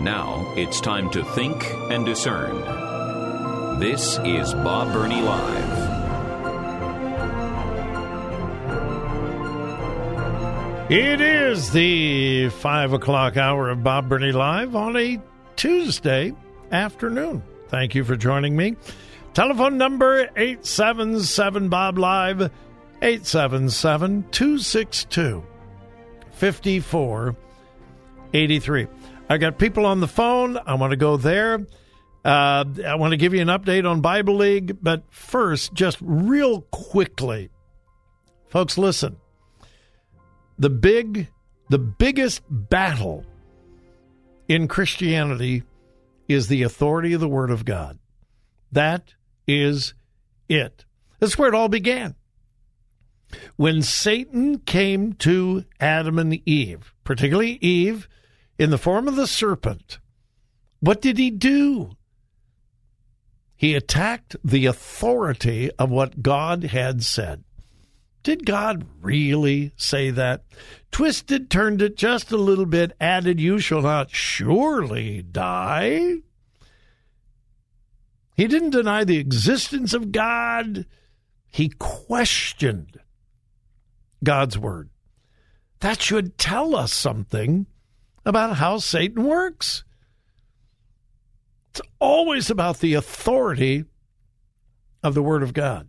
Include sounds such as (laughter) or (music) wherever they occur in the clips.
Now it's time to think and discern. This is Bob Burney Live. It is the five o'clock hour of Bob Burney Live on a Tuesday afternoon. Thank you for joining me. Telephone number 877 Bob Live 877 262 5483. I got people on the phone. I want to go there. Uh, I want to give you an update on Bible League, but first, just real quickly, folks, listen. The big, the biggest battle in Christianity is the authority of the Word of God. That is it. That's where it all began. When Satan came to Adam and Eve, particularly Eve, in the form of the serpent, what did he do? He attacked the authority of what God had said. Did God really say that? Twisted, turned it just a little bit, added, You shall not surely die. He didn't deny the existence of God, he questioned God's word. That should tell us something about how Satan works. It's always about the authority of the Word of God.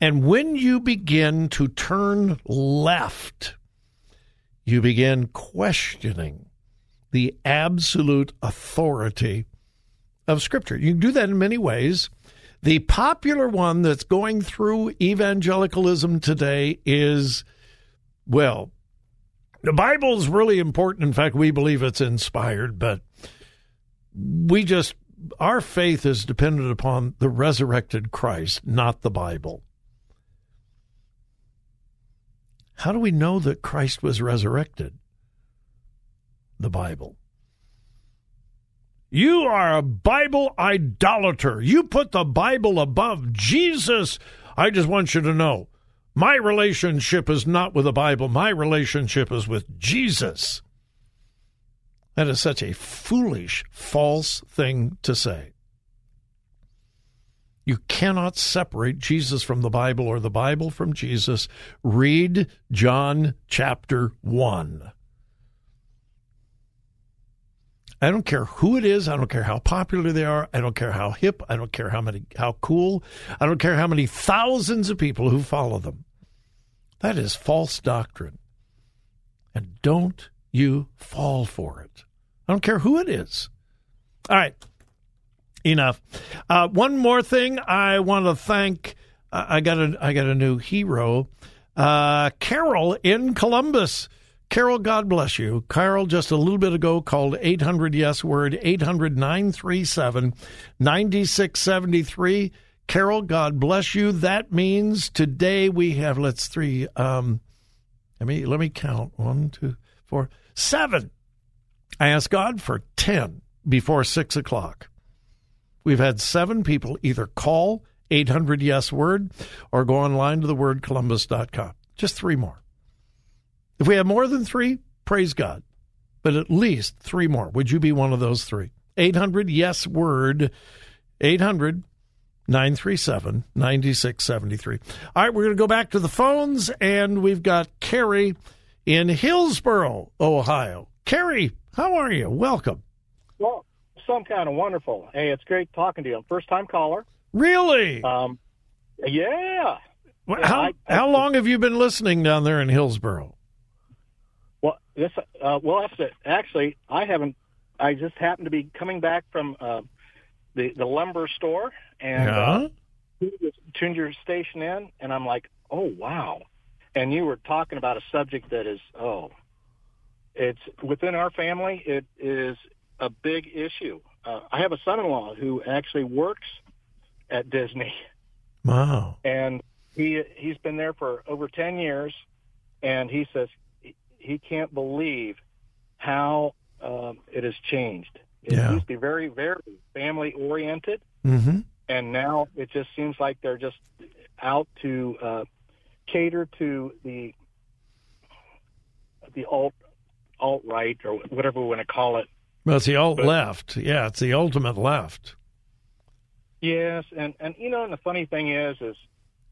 And when you begin to turn left, you begin questioning the absolute authority of Scripture. You can do that in many ways. The popular one that's going through evangelicalism today is, well, the Bible is really important. In fact, we believe it's inspired, but we just, our faith is dependent upon the resurrected Christ, not the Bible. How do we know that Christ was resurrected? The Bible. You are a Bible idolater. You put the Bible above Jesus. I just want you to know my relationship is not with the Bible, my relationship is with Jesus. That is such a foolish, false thing to say. You cannot separate Jesus from the Bible or the Bible from Jesus. Read John chapter 1. I don't care who it is. I don't care how popular they are. I don't care how hip. I don't care how many how cool. I don't care how many thousands of people who follow them. That is false doctrine. And don't you fall for it. I don't care who it is. All right. Enough. Uh, one more thing. I want to thank. I got a I got a new hero, uh, Carol in Columbus. Carol, God bless you. Carol, just a little bit ago, called 800 Yes Word, 800 937 9673. Carol, God bless you. That means today we have, let's three, um, let me, let me count. One, two, four, seven. I asked God for 10 before six o'clock. We've had seven people either call 800 Yes Word or go online to the wordcolumbus.com. Just three more. If we have more than three, praise God. But at least three more. Would you be one of those three? 800 Yes Word, 800 937 9673. All right, we're going to go back to the phones, and we've got Carrie in Hillsboro, Ohio. Carrie, how are you? Welcome. Well, some kind of wonderful. Hey, it's great talking to you. First time caller. Really? Um, yeah. Well, how, I, I, how long have you been listening down there in Hillsboro? This uh, well, actually, I haven't. I just happened to be coming back from uh, the the lumber store and uh, yeah. uh, tuned your station in, and I'm like, oh wow. And you were talking about a subject that is oh, it's within our family. It is a big issue. Uh, I have a son-in-law who actually works at Disney, Wow. and he he's been there for over ten years, and he says he- can't believe how um, it has changed. It Yeah. used to be very very family oriented, Mm-hmm. and now it just seems like they're just out to uh, cater to the the alt alt right or whatever we want to call it. Well, it's the alt left. Yeah, it's the ultimate left. Yes, and and you know, and the funny thing is, is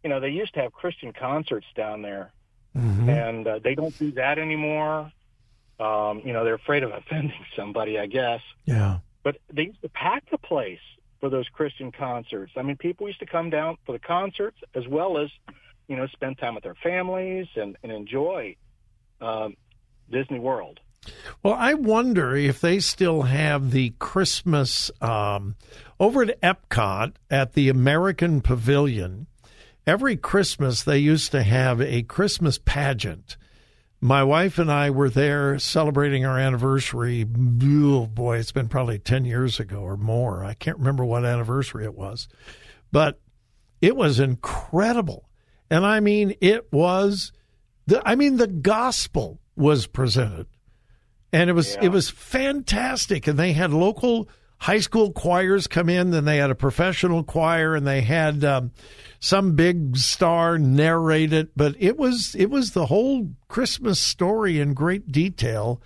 you know they used to have Christian concerts down there, Mhm. and uh, they don't do that anymore. Um, you know, they're afraid of (laughs) offending somebody, I guess. Yeah. But they used to pack the place for those Christian concerts. I mean, people used to come down for the concerts as well as, you know, spend time with their families and, and enjoy um, Disney World. Well, I wonder if they still have the Christmas um, over at Epcot at the American Pavilion. Every Christmas, they used to have a Christmas pageant. My wife and I were there celebrating our anniversary. Oh boy, it's been probably 10 years ago or more. I can't remember what anniversary it was, but it was incredible. And I mean, it was the, I mean, the gospel was presented and it was Yeah. it was fantastic and they had local high school choirs come in then they had a professional choir and they had um, some big star narrate it. But it was it was the whole christmas story in great detail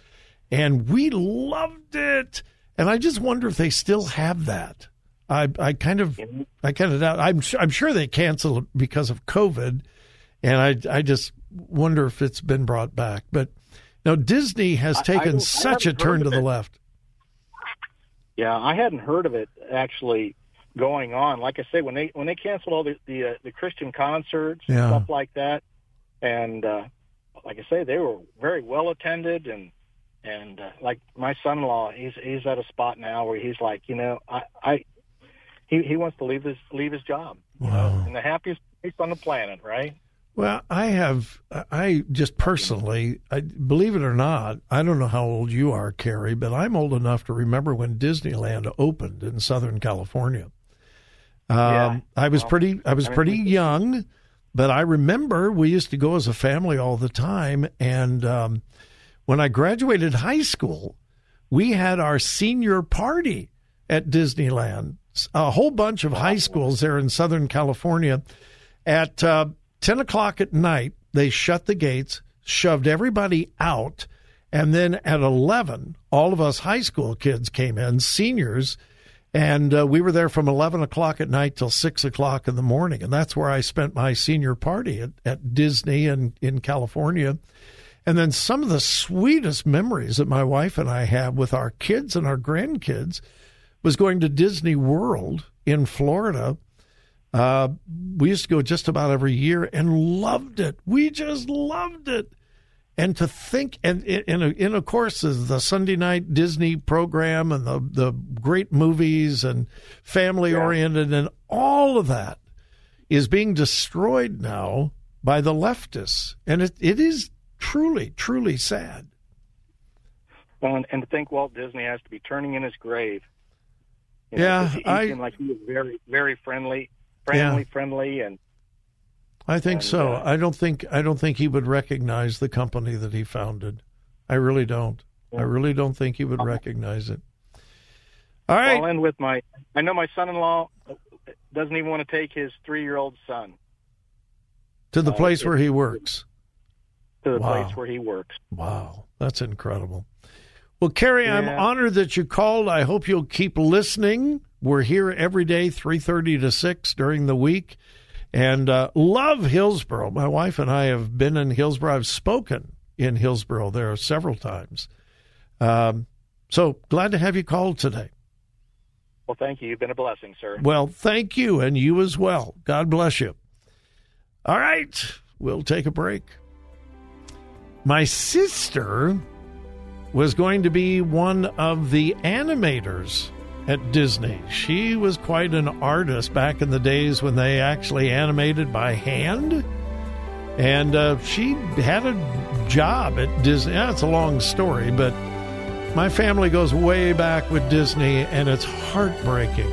and we loved it. And i just wonder if they still have that. I i kind of i kind of doubt. I'm i'm sure they canceled it because of covid and i i just wonder if it's been brought back. But now Disney has I- I taken I such a turn to the left. Yeah, I hadn't heard of it actually going on. Like I say, when they when they canceled all the the, uh, the Christian concerts and Yeah. stuff like that, and uh, like I say, they were very well attended and and uh, like my son-in-law, he's he's at a spot now where he's like, you know, I I he he wants to leave his leave his job, you know, and the happiest place on the planet, right? Well, I have, I just personally, I believe it or not, I don't know how old you are, Carrie, but I'm old enough to remember when Disneyland opened in Southern California. Um, Yeah. I was pretty, I was pretty young, but I remember we used to go as a family all the time. And um, when I graduated high school, we had our senior party at Disneyland. A whole bunch of high schools there in Southern California. At uh, 10 o'clock at night, they shut the gates, shoved everybody out. And then at 11, all of us high school kids came in, seniors, and uh, we were there from 11 o'clock at night till 6 o'clock in the morning. And that's where I spent my senior party at, at Disney and in California. And then some of the sweetest memories that my wife and I have with our kids and our grandkids was going to Disney World in Florida. Uh, we used to go just about every year and loved it. We just loved it. And to think, and and, and of course, is the Sunday night Disney program and the the great movies and family oriented and all of that is being destroyed now by the leftists, and it, it is truly truly sad. Well, and, and to think Walt Disney has to be turning in his grave. You know, Yeah, he I- seemed like he was very, very friendly, family friendly, and I think And, so. uh, I don't think I don't think he would recognize the company that he founded. I really don't. I really don't think he would recognize it. All right. I'll end with my. I know my son-in-law doesn't even want to take his three-year-old son to the uh, place where he works. to the Wow. place where he works. Wow, that's incredible. Well, Carrie, I'm honored that you called. I hope you'll keep listening. We're here every day, 3:30 to 6 during the week. And uh, love Hillsboro. My wife and I have been in Hillsboro. I've spoken in Hillsboro there several times. Um, so glad to have you called today. Well, thank you. You've been a blessing, sir. Well, thank you, and you as well. God bless you. All right, we'll take a break. My sister was going to be one of the animators at Disney. She was quite an artist back in the days when they actually animated by hand. And uh, she had a job at Disney. Yeah, it's a long story, but my family goes way back with Disney, and it's heartbreaking.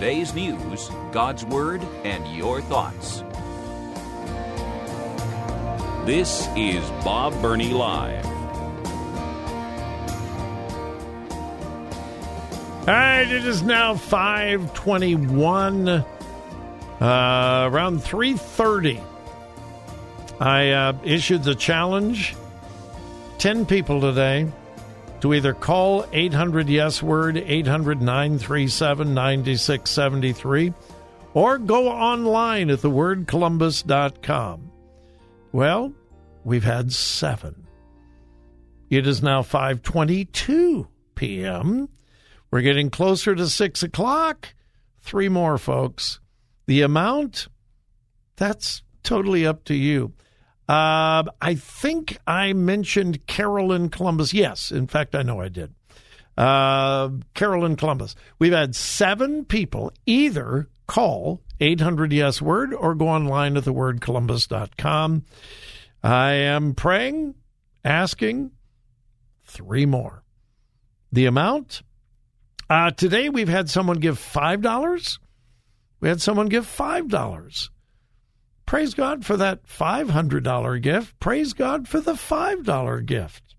Today's news, God's Word, and your thoughts. This is Bob Burney Live. All right, it is now 521, uh, around 3.30. I uh, issued the challenge, 10 people today, to either call 800 Yes Word, 800 937 9673, or go online at thewordcolumbus.com. Well, we've had seven. It is now 522 p.m. We're getting closer to 6 o'clock. Three more, folks. The amount, that's totally up to you. Uh, I think I mentioned Carol in Columbus. Yes, in fact, I know I did. Uh, Carol in Columbus. We've had seven people either call 800 Yes Word or go online to thewordcolumbus.com. I am praying, asking three more. The amount? Uh, today we've had someone give $5. We had someone give $5. Praise God for that $500 gift. Praise God for the $5 gift.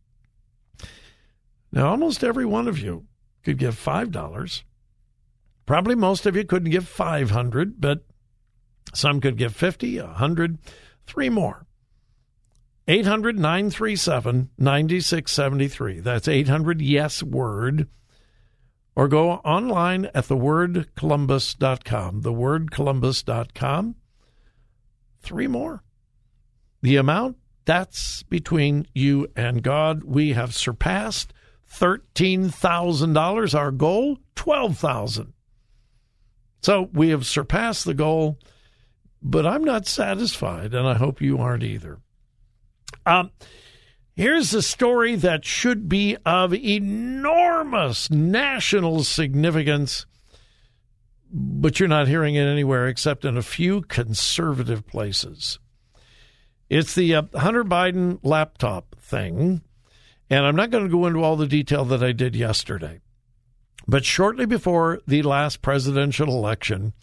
Now, almost every one of you could give $5. Probably most of you couldn't give 500, but some could give 50, 100, three more. 800 937 9673. That's 800 Yes Word. Or go online at thewordcolumbus.com. Thewordcolumbus.com three more. The amount, that's between you and God. We have surpassed $13,000. Our goal, 12000 So we have surpassed the goal, but I'm not satisfied, and I hope you aren't either. Um, here's a story that should be of enormous national significance but you're not hearing it anywhere except in a few conservative places. It's the uh, Hunter Biden laptop thing, and I'm not going to go into all the detail that I did yesterday. But shortly before the last presidential election,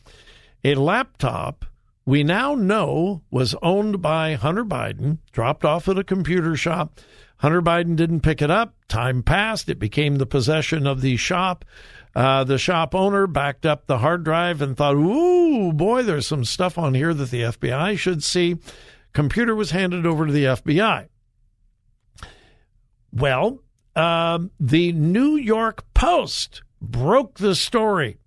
a laptop we now know was owned by Hunter Biden, dropped off at a computer shop. Hunter Biden didn't pick it up. Time passed. It became the possession of the shop. Uh, the shop owner backed up the hard drive and thought, ooh, boy, there's some stuff on here that the FBI should see. Computer was handed over to the FBI. Well, uh, the New York Post broke the story.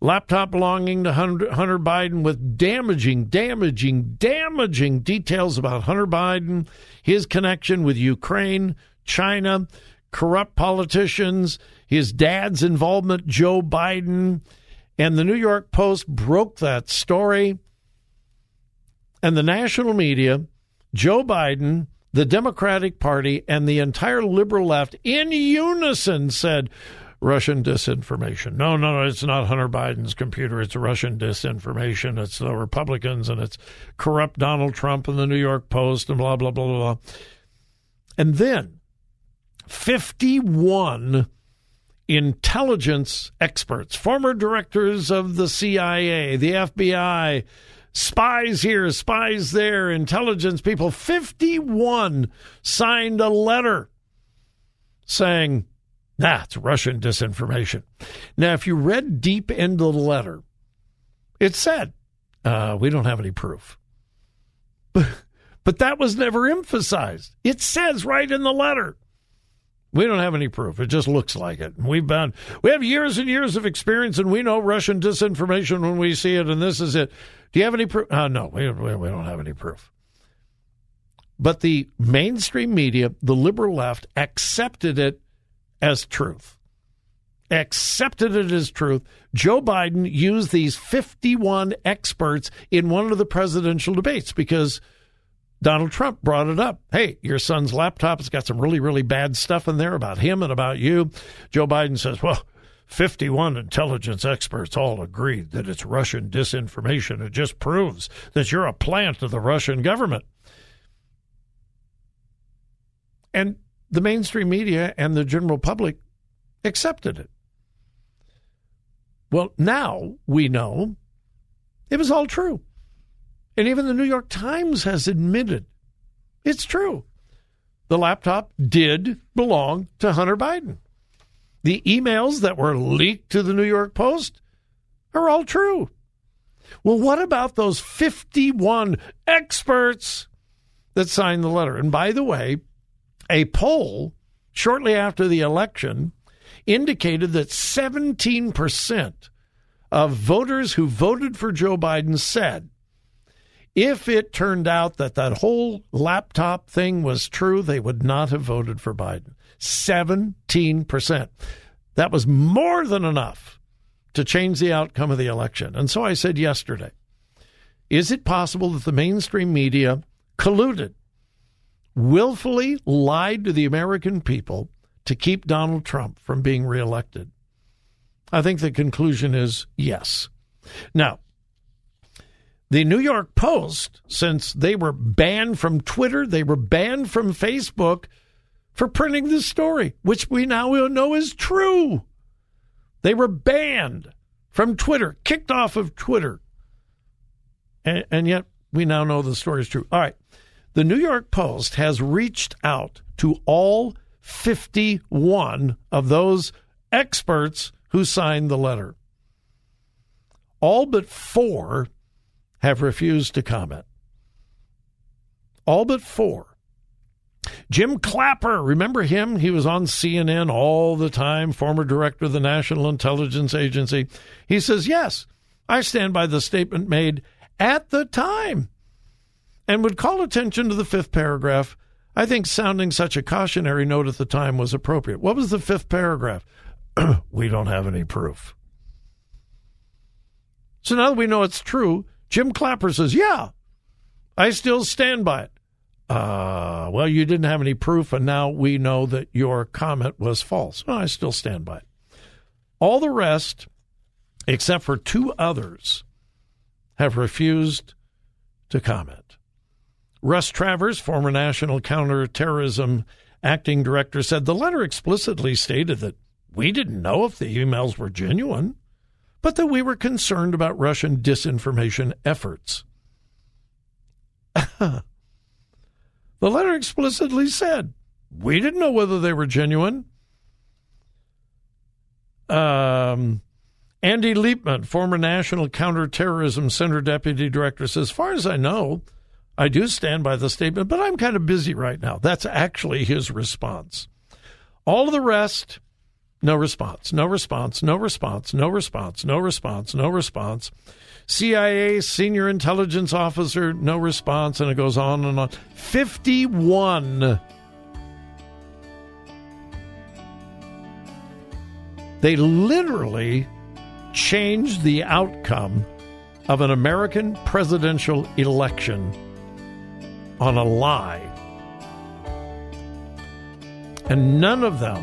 Laptop belonging to Hunter, Hunter Biden with damaging, damaging, damaging details about Hunter Biden, his connection with Ukraine, China, corrupt politicians, his dad's involvement, Joe Biden. And the New York Post broke that story. And the national media, Joe Biden, the Democratic Party, and the entire liberal left in unison said, Russian disinformation. No, no, no, it's not Hunter Biden's computer. It's Russian disinformation. It's the Republicans and it's corrupt Donald Trump and the New York Post and blah, blah, blah, blah. And then 51 intelligence experts, former directors of the CIA, the FBI, spies here, spies there, intelligence people, 51 signed a letter saying, nah, it's Russian disinformation. Now, if you read deep into the letter, it said, uh, we don't have any proof. (laughs) But that was never emphasized. It says right in the letter we don't have any proof. It just looks like it. We've been we have years and years of experience, and we know Russian disinformation when we see it. And this is it. Do you have any proof? Uh, no, we, we don't have any proof. But the mainstream media, the liberal left, accepted it as truth. Accepted it as truth. Joe Biden used these 51 experts in one of the presidential debates because Donald Trump brought it up. Hey, your son's laptop has got some really, really bad stuff in there about him and about you. Joe Biden says, well, 51 intelligence experts all agreed that it's Russian disinformation. It just proves that you're a plant of the Russian government. And the mainstream media and the general public accepted it. Well, now we know it was all true. And even the New York Times has admitted it's true. The laptop did belong to Hunter Biden. The emails that were leaked to the New York Post are all true. Well, what about those 51 experts that signed the letter? And by the way, a poll shortly after the election indicated that 17% of voters who voted for Joe Biden said if it turned out that that whole laptop thing was true, they would not have voted for Biden. 17%. That was more than enough to change the outcome of the election. And so I said yesterday is it possible that the mainstream media colluded, willfully lied to the American people to keep Donald Trump from being reelected? I think the conclusion is yes. Now, the New York Post, since they were banned from Twitter, they were banned from Facebook for printing this story, which we now know is true. They were banned from Twitter, kicked off of Twitter. And, and, yet we now know the story is true. All right. The New York Post has reached out to all 51 of those experts who signed the letter. All but four have refused to comment. All but four. Jim Clapper, remember him? He was on CNN all the time, former director of the National Intelligence Agency. He says, Yes, I stand by the statement made at the time and would call attention to the fifth paragraph. I think sounding such a cautionary note at the time was appropriate. What was the fifth paragraph? (clears throat) we don't have any proof. So now that we know it's true, Jim Clapper says, Yeah, I still stand by it. Uh, well, you didn't have any proof, and now we know that your comment was false. I still stand by it. All the rest, except for two others, have refused to comment. Russ Travers, former National Counterterrorism Acting Director, said the letter explicitly stated that we didn't know if the emails were genuine, but that we were concerned about Russian disinformation efforts. (laughs) The letter explicitly said we didn't know whether they were genuine. Um, Andy Liepman, former National Counterterrorism Center Deputy Director, says, as far as I know, I do stand by the statement, but I'm kind of busy right now. That's actually his response. All the rest, no response, no response, no response, no response, no response, no response. CIA senior intelligence officer, no response, and it goes on and on. 51. They literally changed the outcome of an American presidential election on a lie. And none of them